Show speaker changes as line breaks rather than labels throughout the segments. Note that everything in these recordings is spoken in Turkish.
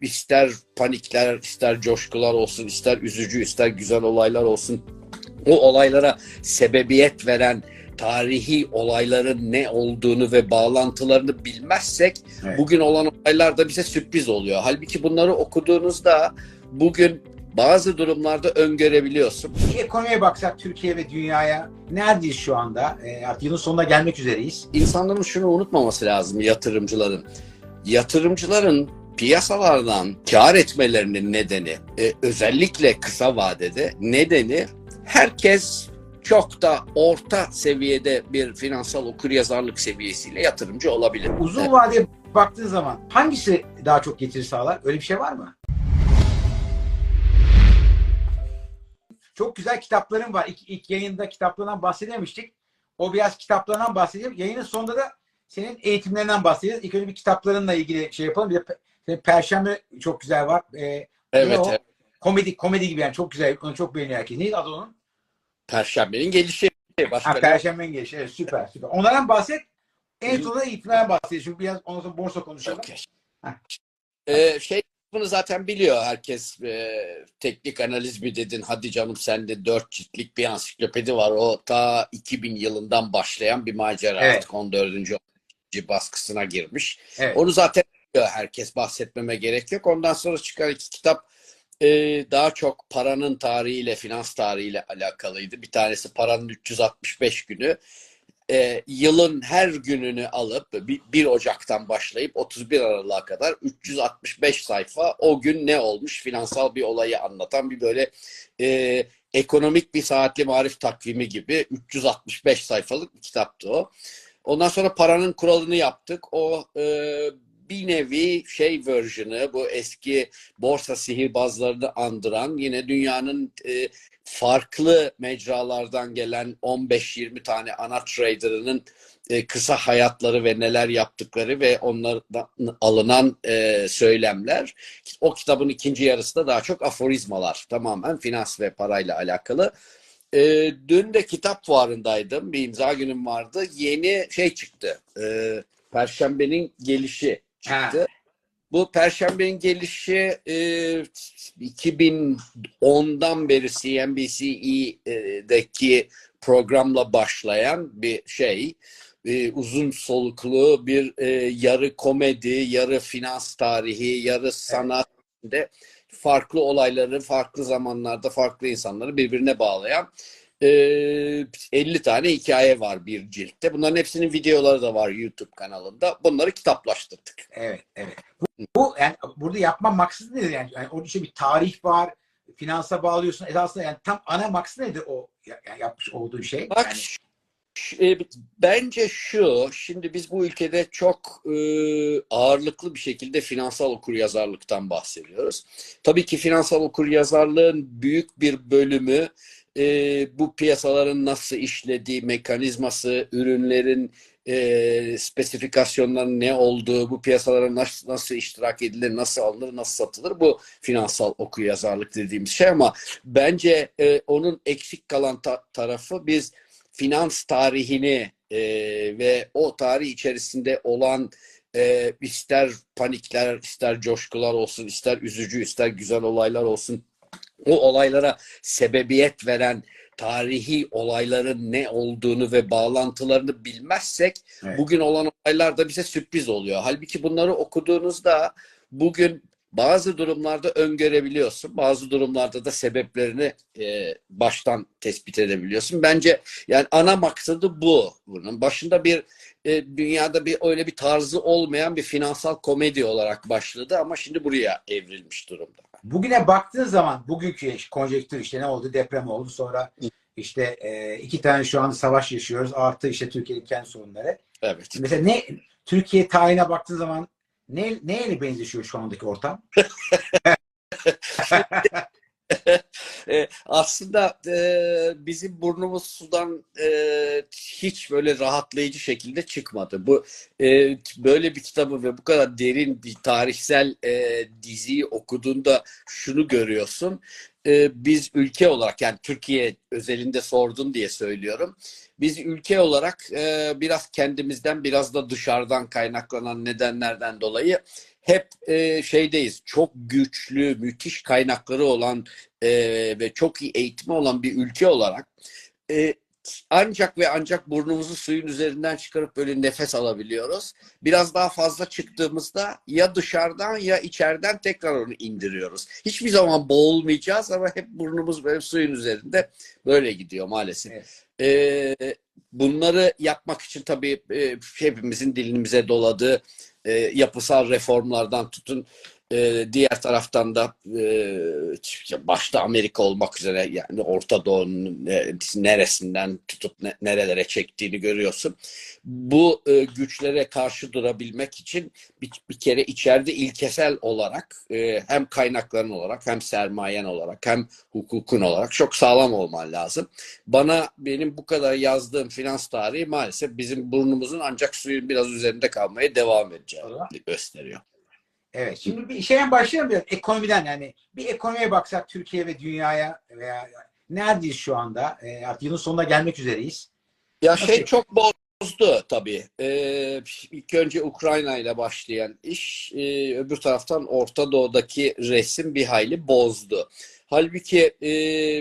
ister panikler, ister coşkular olsun, ister üzücü, ister güzel olaylar olsun. O olaylara sebebiyet veren tarihi olayların ne olduğunu ve bağlantılarını bilmezsek
Evet.
bugün olan olaylar da bize sürpriz oluyor. Halbuki bunları okuduğunuzda bugün bazı durumlarda öngörebiliyorsun.
Ekonomiye baksak Türkiye ve dünyaya neredeyiz şu anda? E, artık yılın sonuna gelmek üzereyiz.
İnsanların şunu unutmaması lazım yatırımcıların. Yatırımcıların piyasalardan kar etmelerinin nedeni e, özellikle kısa vadede nedeni herkes çok da orta seviyede bir finansal okuryazarlık seviyesiyle yatırımcı olabilir.
Uzun vadeye baktığın zaman hangisi daha çok getiri sağlar? Öyle bir şey var mı? Çok güzel kitapların var. İlk, ilk yayında kitaplarından bahsedemiştik. O biraz kitaplarından bahsedelim. Yayının sonunda da senin eğitimlerinden bahsedeceğiz. İlk önce bir kitaplarınla ilgili şey yapalım. Bir de Perşembe çok güzel var. Ee,
Evet,
o?
evet.
komedi komedi gibi yani çok güzel. Onu çok beğeniyor herkes. Neydi adı onun?
Perşembenin gelişi. Başka
Ha,
ne-
Perşembe gelişi. Evet, süper süper. Onlardan bahset. En sonunda eğitimlerden bahsedeceğiz. Çünkü biraz ondan sonra borsa konuşalım. Heh.
Ee, şey bunu zaten biliyor herkes. Ee, teknik analiz mi dedin? Hadi canım sende dört ciltlik bir ansiklopedi var. O ta 2000 yılından başlayan bir macera.
Evet.
Artık 14. baskısına girmiş.
Evet.
Onu zaten herkes. Bahsetmeme gerek yok. Ondan sonra çıkan iki kitap e, daha çok paranın tarihiyle, finans tarihiyle alakalıydı. Bir tanesi paranın 365 günü. E, yılın her gününü alıp bir- 1 Ocak'tan başlayıp 31 Aralık'a kadar 365 sayfa o gün ne olmuş finansal bir olayı anlatan bir böyle e, ekonomik bir saatli marif takvimi gibi 365 sayfalık bir kitaptı o. Ondan sonra paranın kuralını yaptık. O e, bir nevi şey versiyonu bu eski borsa sihirbazlarını andıran yine dünyanın e, farklı mecralardan gelen 15-20 tane ana trader'ının e, kısa hayatları ve neler yaptıkları ve onlardan alınan e, söylemler. O kitabın ikinci yarısında daha çok aforizmalar. Tamamen finans ve parayla alakalı. E, dün de kitap fuarındaydım. Bir imza günüm vardı. Yeni şey çıktı. E, Perşembenin gelişi çıktı. Bu Perşembenin gelişi e, 2010'dan beri CNBC'deki programla başlayan bir şey. E, uzun soluklu bir e, yarı komedi, yarı finans tarihi, yarı sanat de farklı olayları farklı zamanlarda farklı insanları birbirine bağlayan e, 50 tane hikaye var bir ciltte. Bunların hepsinin videoları da var YouTube kanalında. Bunları kitaplaştırdık.
Evet, evet. Bu, bu yani burada yapma maksadı nedir yani? yani orada işte bir tarih var, finansa bağlıyorsun. Esasında yani tam ana maksadı nedir o ya- yani yapmış olduğu şey?
Bak
Yani,
e, bence şu, şimdi biz bu ülkede çok e, ağırlıklı bir şekilde finansal okuryazarlıktan bahsediyoruz. Tabii ki finansal okuryazarlığın büyük bir bölümü e, bu piyasaların nasıl işlediği, mekanizması, ürünlerin e, spesifikasyonlarının ne olduğu, bu piyasalara nasıl, nasıl iştirak edilir, nasıl alınır, nasıl satılır bu finansal okuryazarlık dediğimiz şey. Ama bence e, onun eksik kalan ta- tarafı biz finans tarihini e, ve o tarih içerisinde olan e, ister panikler, ister coşkular olsun, ister üzücü, ister güzel olaylar olsun, o olaylara sebebiyet veren tarihi olayların ne olduğunu ve bağlantılarını bilmezsek
Evet.
bugün olan olaylar da bize sürpriz oluyor. Halbuki bunları okuduğunuzda bugün bazı durumlarda öngörebiliyorsun. Bazı durumlarda da sebeplerini e, baştan tespit edebiliyorsun. Bence yani ana maksadı bu. Bunun başında bir e, dünyada bir öyle bir tarzı olmayan bir finansal komedi olarak başladı ama şimdi buraya evrilmiş durumda.
Bugüne baktığın zaman bugünkü konjektür işte ne oldu? Deprem oldu. Sonra işte e, iki tane şu an savaş yaşıyoruz. Artı işte Türkiye'nin kendi sorunları.
Evet.
Mesela ne Türkiye tarihine baktığın zaman ne neyle benzeşiyor şu andaki ortam?
E, aslında e, bizim burnumuz sudan e, hiç böyle rahatlayıcı şekilde çıkmadı. Bu e, böyle bir kitabı ve bu kadar derin bir tarihsel e, diziyi okuduğunda şunu görüyorsun. E, biz ülke olarak yani Türkiye özelinde sordun diye söylüyorum. Biz ülke olarak e, biraz kendimizden biraz da dışarıdan kaynaklanan nedenlerden dolayı hep e, şeydeyiz. Çok güçlü, müthiş kaynakları olan e, ve çok iyi eğitimi olan bir ülke olarak e, ancak ve ancak burnumuzu suyun üzerinden çıkarıp böyle nefes alabiliyoruz. Biraz daha fazla çıktığımızda ya dışarıdan ya içeriden tekrar onu indiriyoruz. Hiçbir zaman boğulmayacağız ama hep burnumuz böyle suyun üzerinde böyle gidiyor maalesef.
Evet.
Ee, bunları yapmak için tabii e, hepimizin dilimize doladığı e, yapısal reformlardan tutun e, diğer taraftan da e, başta Amerika olmak üzere yani Orta Doğu'nun e, neresinden tutup ne, nerelere çektiğini görüyorsun. Bu e, güçlere karşı durabilmek için bir, bir kere içeride ilkesel olarak e, hem kaynakların olarak hem sermayen olarak hem hukukun olarak çok sağlam olman lazım. Bana benim bu kadar yazdığım finans tarihi maalesef bizim burnumuzun ancak suyun biraz üzerinde kalmaya devam edeceğini gösteriyor.
Evet. Şimdi bir şeyden başlayalım. Ekonomiden yani. Bir ekonomiye baksak Türkiye ve dünyaya veya neredeyiz şu anda? E, artık yılın sonuna gelmek üzereyiz.
Ya
Nasıl?
şey çok bozdu tabii. Ee, ilk önce Ukrayna ile başlayan iş e, öbür taraftan Orta Doğu'daki resim bir hayli bozdu. Halbuki e,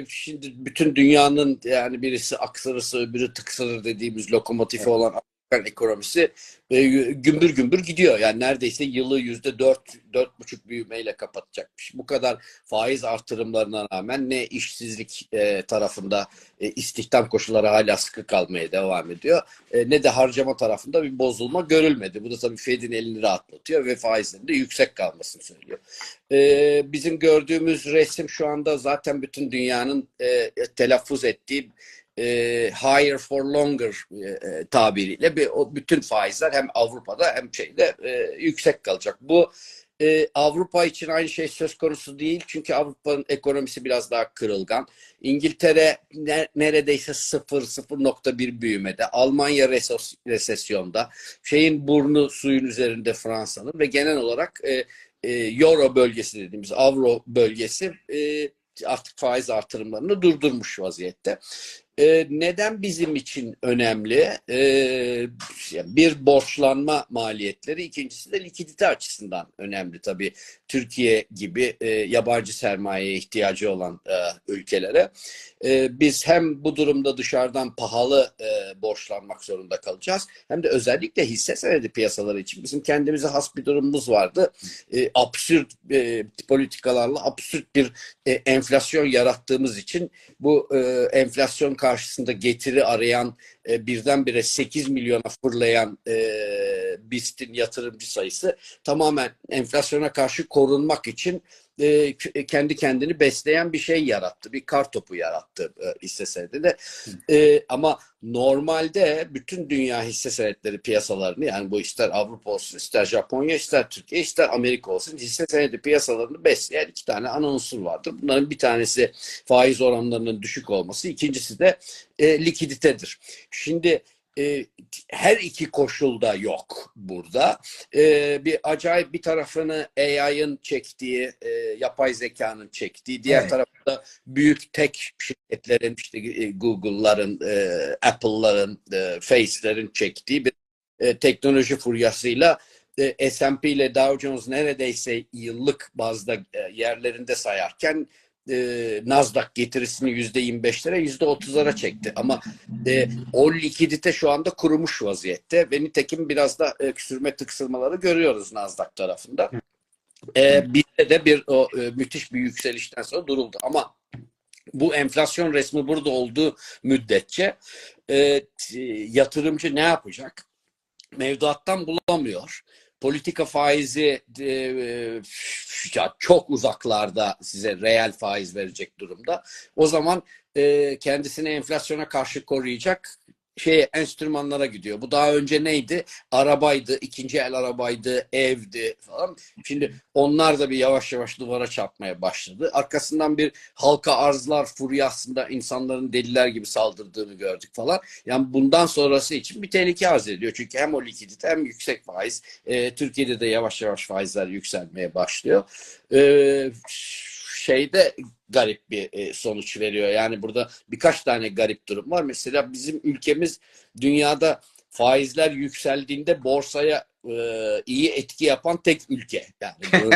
şimdi bütün dünyanın yani birisi aksırısı öbürü tıksırır dediğimiz lokomotifi
Evet.
olan Amerikan ekonomisi e, gümbür gümbür gidiyor. Yani neredeyse yılı yüzde dört, dört buçuk büyümeyle kapatacakmış. Bu kadar faiz artırımlarına rağmen ne işsizlik e, tarafında e, istihdam koşulları hala sıkı kalmaya devam ediyor. E, ne de harcama tarafında bir bozulma görülmedi. Bu da tabii Fed'in elini rahatlatıyor ve faizlerin de yüksek kalmasını söylüyor. E, bizim gördüğümüz resim şu anda zaten bütün dünyanın e, telaffuz ettiği e, higher for longer e, e, tabiriyle bir, o bütün faizler hem Avrupa'da hem şeyde e, yüksek kalacak. Bu e, Avrupa için aynı şey söz konusu değil çünkü Avrupa'nın ekonomisi biraz daha kırılgan. İngiltere ne, neredeyse sıfır, 0.1 büyümede. Almanya resos, resesyonda. Şeyin burnu suyun üzerinde Fransa'nın ve genel olarak e, e, Euro bölgesi dediğimiz Avro bölgesi e, artık faiz artırımlarını durdurmuş vaziyette. Ee, neden bizim için önemli? Ee, bir borçlanma maliyetleri, ikincisi de likidite açısından önemli tabii. Türkiye gibi e, yabancı sermayeye ihtiyacı olan e, ülkelere. E, biz hem bu durumda dışarıdan pahalı e, borçlanmak zorunda kalacağız, hem de özellikle hisse senedi piyasaları için bizim kendimize has bir durumumuz vardı. E, absürt e, politikalarla absürt bir e, enflasyon yarattığımız için bu e, enflasyon karşısında getiri arayan e, birdenbire 8 milyona fırlayan e, BIST'in yatırımcı sayısı tamamen enflasyona karşı korunmak için e, kendi kendini besleyen bir şey yarattı. Bir kar topu yarattı e, hisse senedi de. E, ama normalde bütün dünya hisse senetleri piyasalarını yani bu ister Avrupa olsun, ister Japonya, ister Türkiye, ister Amerika olsun hisse senedi piyasalarını besleyen iki tane ana unsur vardır. Bunların bir tanesi faiz oranlarının düşük olması, ikincisi de e, likiditedir. Şimdi e, her iki koşulda yok burada. E, bir acayip bir tarafını AI'ın çektiği, e, yapay zekanın çektiği, diğer
Evet.
tarafta büyük tek şirketlerin, işte e, Google'ların, e, Apple'ların, e, Face'lerin çektiği bir e, teknoloji furyasıyla e, S&P ile Dow Jones neredeyse yıllık bazda e, yerlerinde sayarken e, Nasdaq getirisini %25'lere %30'lara çekti. Ama e, o likidite şu anda kurumuş vaziyette ve nitekim biraz da e, küsürme tıksırmaları görüyoruz Nasdaq tarafında. E, bizde de bir o, e, müthiş bir yükselişten sonra duruldu. Ama bu enflasyon resmi burada olduğu müddetçe e, yatırımcı ne yapacak? Mevduattan bulamıyor. Politika faizi e, e, ya çok uzaklarda size reel faiz verecek durumda. O zaman e, kendisini enflasyona karşı koruyacak şey enstrümanlara gidiyor. Bu daha önce neydi? Arabaydı, ikinci el arabaydı, evdi falan. Şimdi onlar da bir yavaş yavaş duvara çarpmaya başladı. Arkasından bir halka arzlar furyasında insanların deliler gibi saldırdığını gördük falan. Yani bundan sonrası için bir tehlike arz ediyor. Çünkü hem o likidite hem yüksek faiz. E, Türkiye'de de yavaş yavaş faizler yükselmeye başlıyor. E, şeyde garip bir e, sonuç veriyor. Yani burada birkaç tane garip durum var. Mesela bizim ülkemiz dünyada faizler yükseldiğinde borsaya e, iyi etki yapan tek ülke. Yani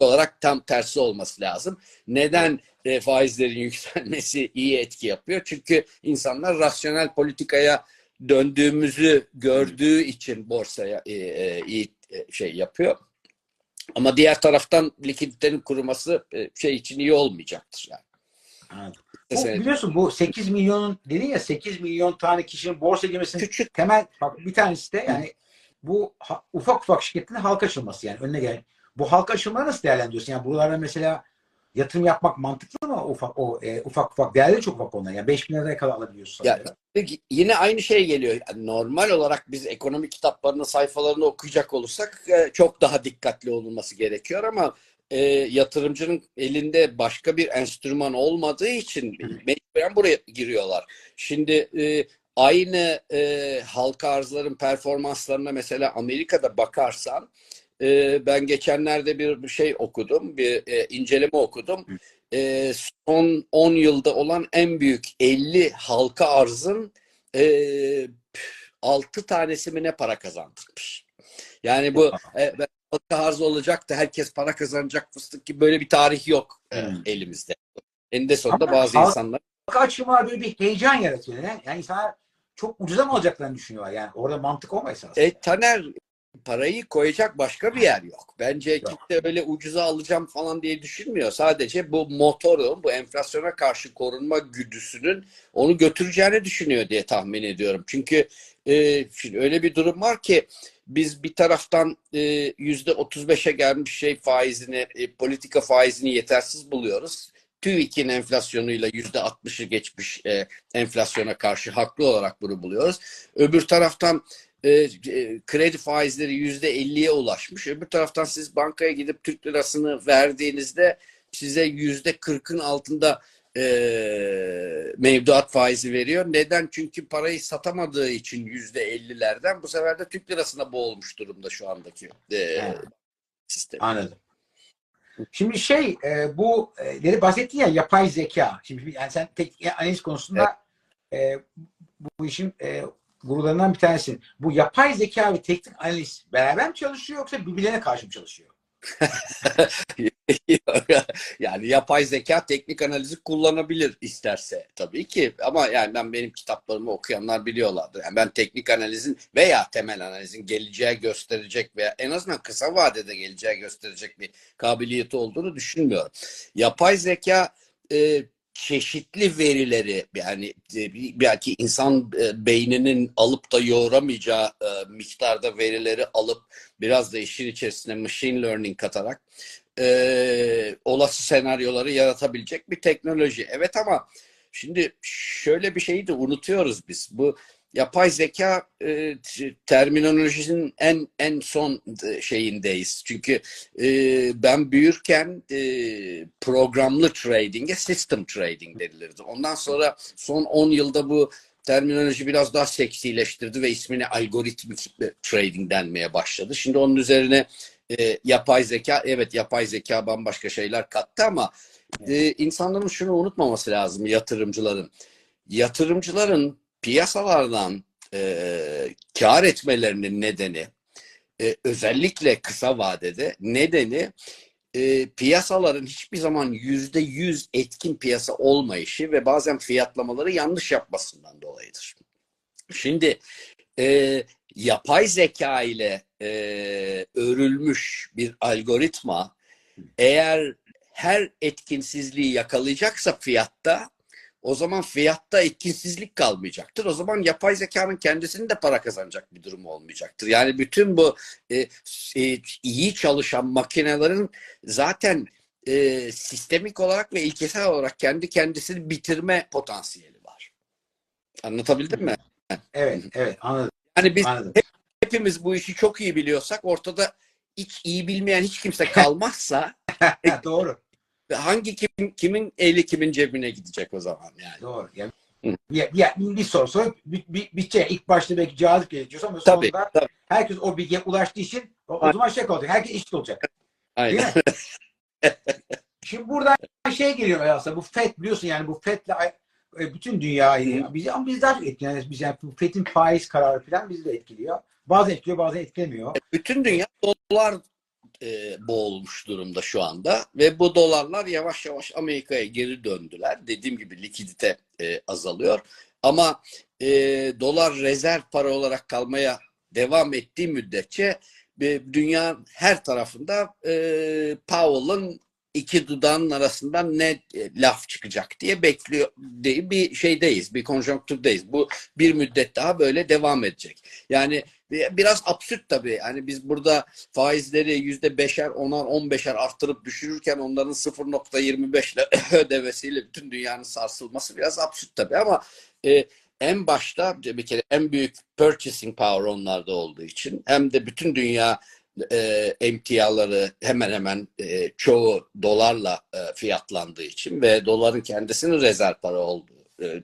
olarak tam tersi olması lazım. Neden e, faizlerin yükselmesi iyi etki yapıyor? Çünkü insanlar rasyonel politikaya döndüğümüzü gördüğü için borsaya e, e, iyi e, şey yapıyor. Ama diğer taraftan likiditenin kuruması e, şey için iyi olmayacaktır yani.
Anladım. Bu, biliyorsun bu 8 milyonun dedin ya 8 milyon tane kişinin borsa girmesinin
küçük
temel bak bir tanesi de yani bu ha- ufak ufak şirketlerin halka açılması yani önüne gelen. Bu halka açılmaları nasıl değerlendiriyorsun? Yani buralarda mesela yatırım yapmak mantıklı mı? Ufak o e, ufak ufak değerleri çok ufak onlar. Yani 5 bin liraya kadar alabiliyorsun.
Ya. Peki, yine aynı şey geliyor. Normal olarak biz ekonomi kitaplarının sayfalarını okuyacak olursak e, çok daha dikkatli olunması gerekiyor ama e, yatırımcının elinde başka bir enstrüman olmadığı için mecburen buraya giriyorlar. Şimdi e, aynı e, halka arzların performanslarına mesela Amerika'da bakarsan e, ben geçenlerde bir şey okudum, bir e, inceleme okudum. E, son 10 yılda olan en büyük 50 halka arzın e, 6 tanesi mi ne para kazandırmış. Yani bu e, halka arz olacak da herkes para kazanacak fıstık gibi böyle bir tarih yok e, elimizde. Eninde sonunda
Ama
bazı
halk-
insanlar
Halka açılmalar böyle bir heyecan yaratıyor. Yani, yani insanlar çok ucuza mı alacaklarını düşünüyorlar. Yani orada mantık o mu esas?
E, Taner parayı koyacak başka bir yer yok. Bence kimse öyle ucuza alacağım falan diye düşünmüyor. Sadece bu motoru, bu enflasyona karşı korunma güdüsünün onu götüreceğini düşünüyor diye tahmin ediyorum. Çünkü e, şimdi öyle bir durum var ki biz bir taraftan e, yüzde 35'e gelmiş şey faizini, e, politika faizini yetersiz buluyoruz. TÜİK'in enflasyonuyla yüzde 60'ı geçmiş e, enflasyona karşı haklı olarak bunu buluyoruz. Öbür taraftan e, e, kredi faizleri yüzde 50'ye ulaşmış. Öbür taraftan siz bankaya gidip Türk lirasını verdiğinizde size yüzde 40'ın altında e, mevduat faizi veriyor. Neden? Çünkü parayı satamadığı için yüzde 50'lerden bu sefer de Türk lirasına boğulmuş durumda şu andaki e,
Ha.
sistem.
Anladım. Şimdi şey e, bu e, bahsettin ya yapay zeka. Şimdi yani sen teknik analiz konusunda e, bu işin e, gurularından bir tanesin. Bu yapay zeka ve teknik analiz beraber mi çalışıyor yoksa birbirlerine karşı mı çalışıyor?
yani yapay zeka teknik analizi kullanabilir isterse tabii ki ama yani ben benim kitaplarımı okuyanlar biliyorlardır. Yani ben teknik analizin veya temel analizin geleceği gösterecek veya en azından kısa vadede geleceği gösterecek bir kabiliyeti olduğunu düşünmüyorum. Yapay zeka e, çeşitli verileri yani e, belki insan e, beyninin alıp da yoğuramayacağı e, miktarda verileri alıp biraz da işin içerisine machine learning katarak e, olası senaryoları yaratabilecek bir teknoloji. Evet ama şimdi şöyle bir şeyi de unutuyoruz biz. Bu yapay zeka e, terminolojisinin en en son e, şeyindeyiz. Çünkü e, ben büyürken e, programlı trading'e system trading denilirdi. Ondan sonra son 10 yılda bu terminoloji biraz daha seksileştirdi ve ismini algoritmik trading denmeye başladı. Şimdi onun üzerine e, yapay zeka, evet yapay zeka bambaşka şeyler kattı ama e, insanların şunu unutmaması lazım yatırımcıların. Yatırımcıların piyasalardan e, kar etmelerinin nedeni e, özellikle kısa vadede nedeni e, piyasaların hiçbir zaman yüzde yüz etkin piyasa olmayışı ve bazen fiyatlamaları yanlış yapmasından dolayıdır. Şimdi e, yapay zeka ile e, örülmüş bir algoritma eğer her etkinsizliği yakalayacaksa fiyatta o zaman fiyatta etkinsizlik kalmayacaktır. O zaman yapay zekanın kendisinin de para kazanacak bir durum olmayacaktır. Yani bütün bu e, e, iyi çalışan makinelerin zaten e, sistemik olarak ve ilkesel olarak kendi kendisini bitirme potansiyeli var. Anlatabildim mi?
Evet, evet anladım.
Yani biz
anladım.
hepimiz bu işi çok iyi biliyorsak ortada hiç iyi bilmeyen hiç kimse kalmazsa
Doğru.
Hangi kimin kimin eli kimin cebine gidecek o zaman yani.
Doğru. Yani,
Hı.
bir, bir, bir soru soru bir, bir, bitecek. İlk başta belki cazip gelecek ama
Tabii,
sonunda
tabii.
herkes o bilgiye ulaştığı için o, o zaman şey olacak. Herkes eşit olacak.
Aynen.
Şimdi buradan şey geliyor aslında bu FED biliyorsun yani bu FED'le e, bütün dünyayı, biz, ama biz daha çok etkileniyoruz. Biz yani bu FED'in faiz kararı falan bizi de etkiliyor. Bazen etkiliyor, bazen etkilemiyor.
Bütün dünya dolar e, boğulmuş durumda şu anda ve bu dolarlar yavaş yavaş Amerika'ya geri döndüler. Dediğim gibi likidite e, azalıyor. Ama e, dolar rezerv para olarak kalmaya devam ettiği müddetçe e, dünya her tarafında e, Powell'ın iki dudağın arasından ne e, laf çıkacak diye bekliyor diye bir şeydeyiz, bir konjonktürdeyiz. Bu bir müddet daha böyle devam edecek. Yani biraz absürt tabii. Yani biz burada faizleri yüzde beşer, onar, on beşer arttırıp düşürürken onların 0.25 ile ödemesiyle bütün dünyanın sarsılması biraz absürt tabii ama e, en başta bir kere en büyük purchasing power onlarda olduğu için hem de bütün dünya e, emtiaları hemen hemen e, çoğu dolarla e, fiyatlandığı için ve doların kendisinin rezerv para olduğu e,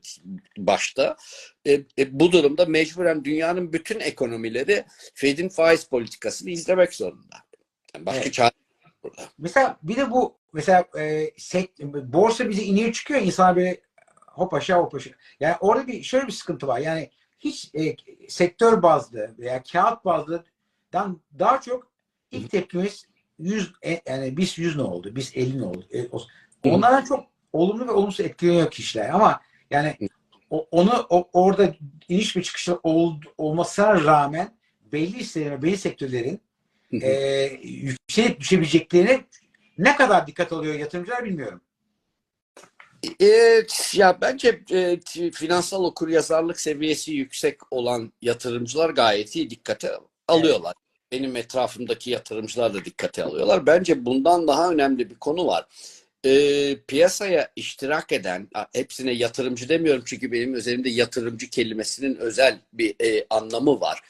başta e, e, bu durumda mecburen dünyanın bütün ekonomileri Fed'in faiz politikasını izlemek zorunda. Yani başka
Evet.
çare burada.
Mesela bir de bu mesela e, sek, borsa bize iniyor çıkıyor insan böyle hop aşağı hop aşağı. Yani orada bir şöyle bir sıkıntı var. Yani hiç e, sektör bazlı veya kağıt bazlıdan daha çok ilk tepkimiz 100 e, yani biz 100 ne oldu? Biz 50 ne oldu? E, o- onlardan çok olumlu ve olumsuz etkileniyor kişiler ama yani onu o- orada iniş ve çıkışlar ol, olmasına rağmen belli hisselerin, belli sektörlerin e, yükselip düşebileceklerine ne kadar dikkat alıyor yatırımcılar bilmiyorum.
E, ya bence e, finansal okuryazarlık seviyesi yüksek olan yatırımcılar gayet iyi dikkate alıyorlar. Benim etrafımdaki yatırımcılar da dikkate alıyorlar. Bence bundan daha önemli bir konu var. E, piyasaya iştirak eden, hepsine yatırımcı demiyorum çünkü benim üzerimde yatırımcı kelimesinin özel bir e, anlamı var.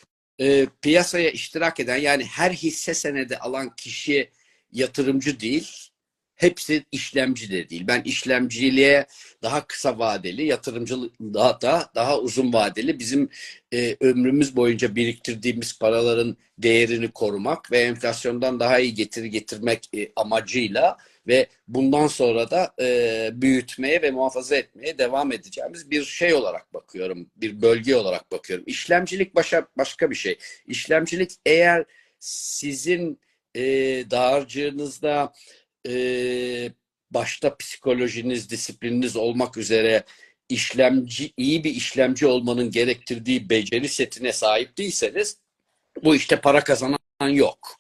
E, piyasaya iştirak eden yani her hisse senedi alan kişi yatırımcı değil, hepsi işlemci de değil. Ben işlemciliğe daha kısa vadeli, yatırımcılık daha da daha uzun vadeli bizim e, ömrümüz boyunca biriktirdiğimiz paraların değerini korumak ve enflasyondan daha iyi getiri getirmek e, amacıyla ve bundan sonra da e, büyütmeye ve muhafaza etmeye devam edeceğimiz bir şey olarak bakıyorum. Bir bölge olarak bakıyorum. İşlemcilik başa, başka bir şey. İşlemcilik eğer sizin e, dağarcığınızda e, başta psikolojiniz, disiplininiz olmak üzere işlemci iyi bir işlemci olmanın gerektirdiği beceri setine sahip değilseniz bu işte para kazanan yok.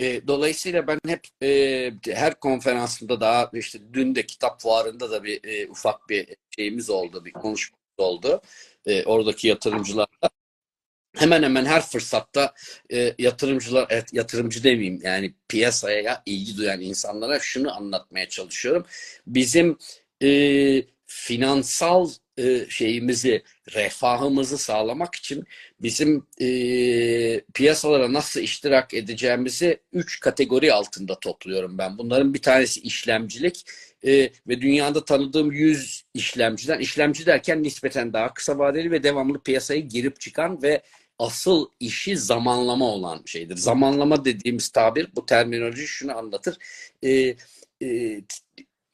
E, dolayısıyla ben hep e, her konferansımda daha işte dün de kitap fuarında da bir e, ufak bir şeyimiz oldu, bir konuşmamız oldu. E, oradaki yatırımcılarla hemen hemen her fırsatta e, yatırımcılar, evet, yatırımcı demeyeyim yani piyasaya ilgi duyan insanlara şunu anlatmaya çalışıyorum. Bizim e, finansal e, şeyimizi, refahımızı sağlamak için bizim e, piyasalara nasıl iştirak edeceğimizi üç kategori altında topluyorum ben. Bunların bir tanesi işlemcilik e, ve dünyada tanıdığım 100 işlemciden, işlemci derken nispeten daha kısa vadeli ve devamlı piyasaya girip çıkan ve asıl işi zamanlama olan şeydir. Zamanlama dediğimiz tabir, bu terminoloji şunu anlatır. E, e,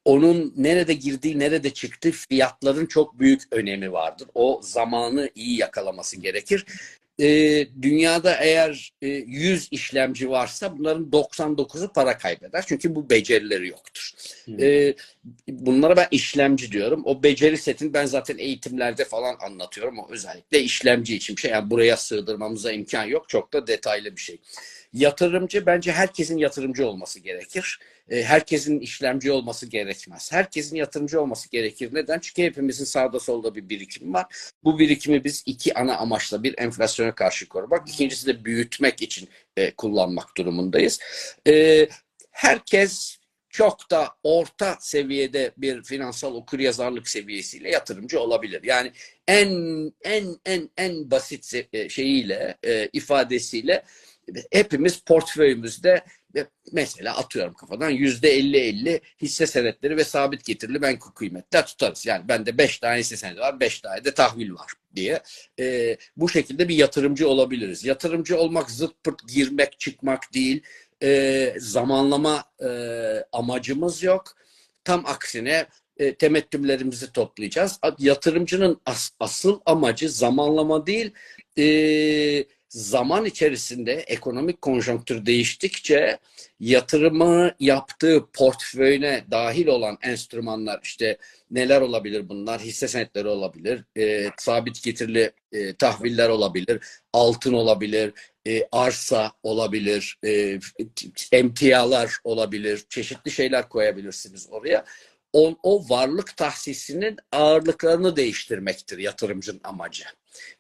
onun nerede girdiği, nerede çıktığı fiyatların çok büyük önemi vardır. O zamanı iyi yakalaması gerekir. Ee, dünyada eğer e, 100 işlemci varsa bunların 99'u para kaybeder. Çünkü bu becerileri yoktur.
Hmm.
Ee, bunlara ben işlemci diyorum. O beceri setini ben zaten eğitimlerde falan anlatıyorum. O özellikle işlemci için bir şey. Yani buraya sığdırmamıza imkan yok. Çok da detaylı bir şey. Yatırımcı bence herkesin yatırımcı olması gerekir. E, herkesin işlemci olması gerekmez. Herkesin yatırımcı olması gerekir. Neden? Çünkü hepimizin sağda solda bir birikim var. Bu birikimi biz iki ana amaçla bir enflasyona karşı korumak, ikincisi de büyütmek için e, kullanmak durumundayız. E, herkes çok da orta seviyede bir finansal okuryazarlık seviyesiyle yatırımcı olabilir. Yani en en en en basit şeyiyle ifadesiyle hepimiz portföyümüzde mesela atıyorum kafadan yüzde 50-50 hisse senetleri ve sabit getirili menkul kıymetler tutarız. Yani bende 5 tane hisse senedi var, 5 tane de tahvil var diye. Ee, bu şekilde bir yatırımcı olabiliriz. Yatırımcı olmak zırt pırt girmek çıkmak değil. Ee, zamanlama e, amacımız yok. Tam aksine e, temettümlerimizi toplayacağız. Yatırımcının as, asıl amacı zamanlama değil, e, zaman içerisinde ekonomik konjonktür değiştikçe yatırımı yaptığı portföyüne dahil olan enstrümanlar işte neler olabilir bunlar? Hisse senetleri olabilir, e, sabit getirili e, tahviller olabilir, altın olabilir, e, arsa olabilir, e, emtialar olabilir, çeşitli şeyler koyabilirsiniz oraya. O, o varlık tahsisinin ağırlıklarını değiştirmektir yatırımcının amacı.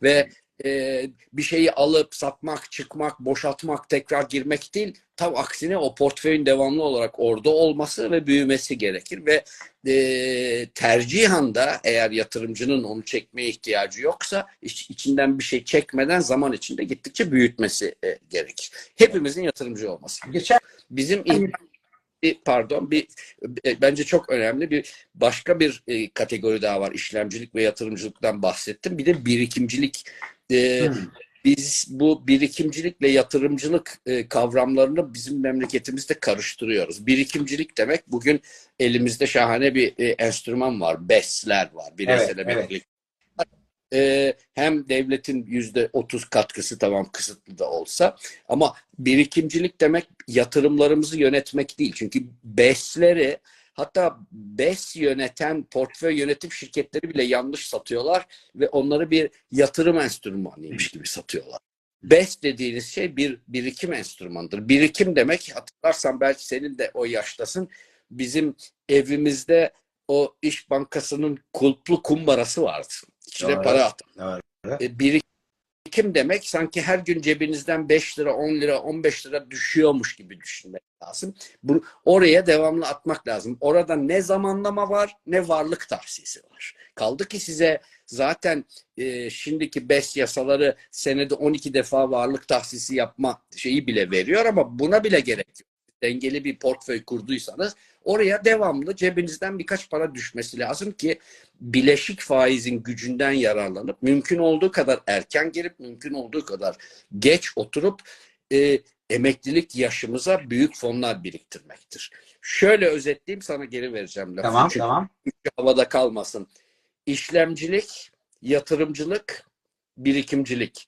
Ve e, bir şeyi alıp satmak, çıkmak, boşaltmak, tekrar girmek değil. Tam aksine o portföyün devamlı olarak orada olması ve büyümesi gerekir ve e, tercihan da eğer yatırımcının onu çekmeye ihtiyacı yoksa iç, içinden bir şey çekmeden zaman içinde gittikçe büyütmesi e, gerekir. Hepimizin yatırımcı olması.
Geçen
Bizim bir pardon bir bence çok önemli bir başka bir e, kategori daha var. İşlemcilik ve yatırımcılıktan bahsettim. Bir de birikimcilik e, hmm. Biz bu birikimcilikle yatırımcılık e, kavramlarını bizim memleketimizde karıştırıyoruz. Birikimcilik demek bugün elimizde şahane bir e, enstrüman var. BES'ler var. Bireysel
evet, emeklilik.
Evet. E, hem devletin yüzde otuz katkısı tamam kısıtlı da olsa ama birikimcilik demek yatırımlarımızı yönetmek değil. Çünkü BES'leri Hatta BES yöneten portföy yönetim şirketleri bile yanlış satıyorlar ve onları bir yatırım enstrümanıymış gibi satıyorlar. BES dediğiniz şey bir birikim enstrümanıdır. Birikim demek hatırlarsan belki senin de o yaştasın. Bizim evimizde o iş bankasının kulplu kumbarası vardı. İçine evet, para at. Evet. E, birikim demek sanki her gün cebinizden 5 lira, 10 lira, 15 lira düşüyormuş gibi düşünmek lazım. Bu, oraya devamlı atmak lazım. Orada ne zamanlama var ne varlık tahsisi var. Kaldı ki size zaten e, şimdiki BES yasaları senede 12 defa varlık tahsisi yapma şeyi bile veriyor ama buna bile gerek yok. Dengeli bir portföy kurduysanız oraya devamlı cebinizden birkaç para düşmesi lazım ki bileşik faizin gücünden yararlanıp mümkün olduğu kadar erken girip mümkün olduğu kadar geç oturup e, emeklilik yaşımıza büyük fonlar biriktirmektir. Şöyle özetleyeyim sana geri vereceğim lafı.
Tamam Çünkü tamam.
havada kalmasın. İşlemcilik, yatırımcılık, birikimcilik.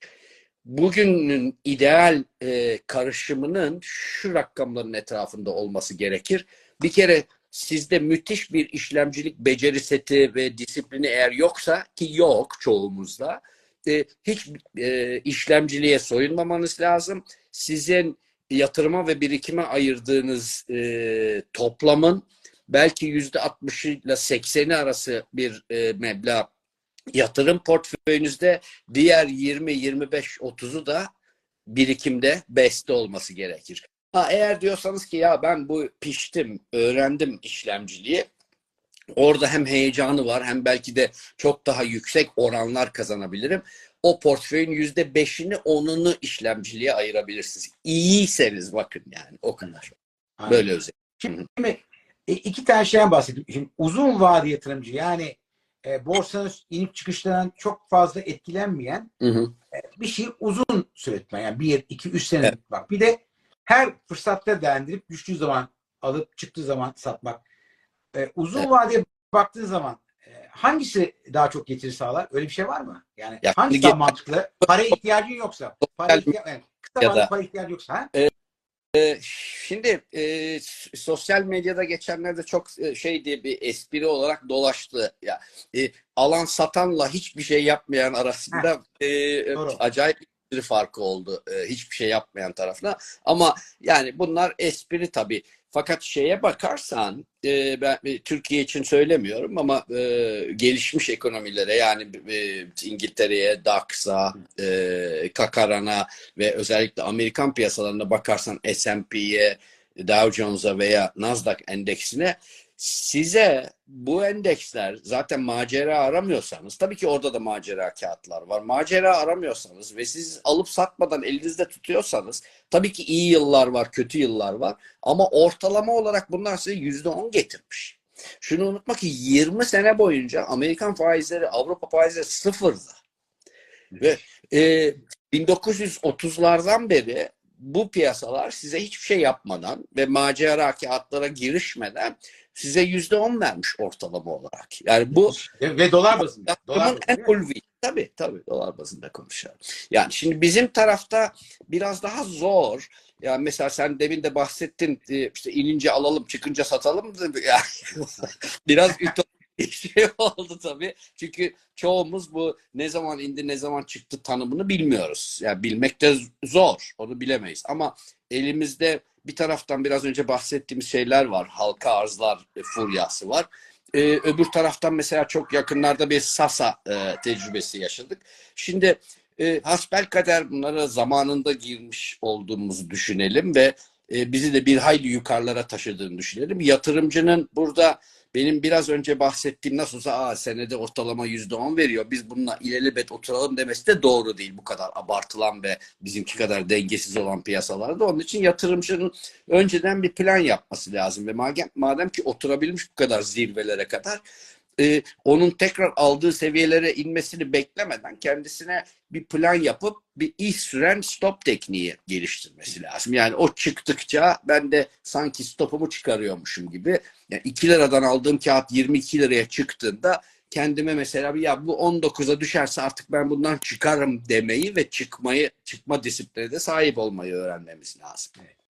Bugünün ideal e, karışımının şu rakamların etrafında olması gerekir. Bir kere sizde müthiş bir işlemcilik beceri seti ve disiplini eğer yoksa ki yok çoğumuzda e, hiç e, işlemciliğe soyunmamanız lazım. Sizin yatırıma ve birikime ayırdığınız e, toplamın belki yüzde 60 ile 80'i arası bir e, meblağ yatırım portföyünüzde diğer 20, 25, 30'u da birikimde beste olması gerekir. Ha eğer diyorsanız ki ya ben bu piştim, öğrendim işlemciliği Orada hem heyecanı var hem belki de çok daha yüksek oranlar kazanabilirim. O portföyün yüzde beşini onunu işlemciliğe ayırabilirsiniz. İyiyseniz bakın yani o kadar. Aynen. Böyle özel.
Şimdi e, iki tane şeyden bahsettim. Şimdi uzun vade yatırımcı yani e, borsanın inip çıkışlarından çok fazla etkilenmeyen hı hı. E, bir şey uzun süre Yani bir, iki, üç sene evet. bak. Bir de her fırsatta değerlendirip düştüğü zaman alıp çıktığı zaman satmak. E, uzun evet. vadeye baktığın zaman e, hangisi daha çok getiri sağlar? Öyle bir şey var mı? Yani ya, hangisi daha mantıklı? Para ihtiyacın yoksa, para ihtiya yani kısa vadede para ihtiyacın yoksa. Ha?
E, şimdi e, sosyal medyada geçenlerde çok e, şey diye bir espri olarak dolaştı. Ya e, alan satanla hiçbir şey yapmayan arasında e, acayip bir farkı oldu. E, hiçbir şey yapmayan tarafına. Ama yani bunlar espri tabii. Fakat şeye bakarsan e, ben e, Türkiye için söylemiyorum ama e, gelişmiş ekonomilere yani e, İngiltere'ye, DAX'a, e, Kakaran'a ve özellikle Amerikan piyasalarına bakarsan S&P'ye, Dow Jones'a veya Nasdaq endeksine size bu endeksler zaten macera aramıyorsanız tabii ki orada da macera kağıtlar var. Macera aramıyorsanız ve siz alıp satmadan elinizde tutuyorsanız tabii ki iyi yıllar var, kötü yıllar var ama ortalama olarak bunlar size yüzde on getirmiş. Şunu unutma ki 20 sene boyunca Amerikan faizleri, Avrupa faizleri sıfırdı. Ve e, 1930'lardan beri bu piyasalar size hiçbir şey yapmadan ve macera kağıtlara girişmeden size yüzde on vermiş ortalama olarak. Yani bu
Ve, ve dolar bazında. Dolar bazında,
en ulvi. Tabii tabii dolar bazında konuşalım. Yani şimdi bizim tarafta biraz daha zor. Yani mesela sen demin de bahsettin e, işte inince alalım çıkınca satalım. Yani biraz ütopik şey oldu tabii. Çünkü çoğumuz bu ne zaman indi ne zaman çıktı tanımını bilmiyoruz. Yani bilmek de zor. Onu bilemeyiz. Ama elimizde bir taraftan biraz önce bahsettiğimiz şeyler var. Halka arzlar e, furyası var. Ee, öbür taraftan mesela çok yakınlarda bir Sasa e, tecrübesi yaşadık. Şimdi e, hasbelkader bunlara zamanında girmiş olduğumuzu düşünelim ve e, bizi de bir hayli yukarılara taşıdığını düşünelim. Yatırımcının burada benim biraz önce bahsettiğim nasıl olsa Aa, senede ortalama yüzde on veriyor. Biz bununla ilelebet oturalım demesi de doğru değil. Bu kadar abartılan ve bizimki kadar dengesiz olan piyasalarda. Onun için yatırımcının önceden bir plan yapması lazım ve madem, madem ki oturabilmiş bu kadar zirvelere kadar e, onun tekrar aldığı seviyelere inmesini beklemeden kendisine bir plan yapıp bir iş süren stop tekniği geliştirmesi lazım. Yani o çıktıkça ben de sanki stopumu çıkarıyormuşum gibi yani 2 liradan aldığım kağıt 22 liraya çıktığında kendime mesela bir ya bu 19'a düşerse artık ben bundan çıkarım demeyi ve çıkmayı çıkma disipline de sahip olmayı öğrenmemiz lazım.
Evet.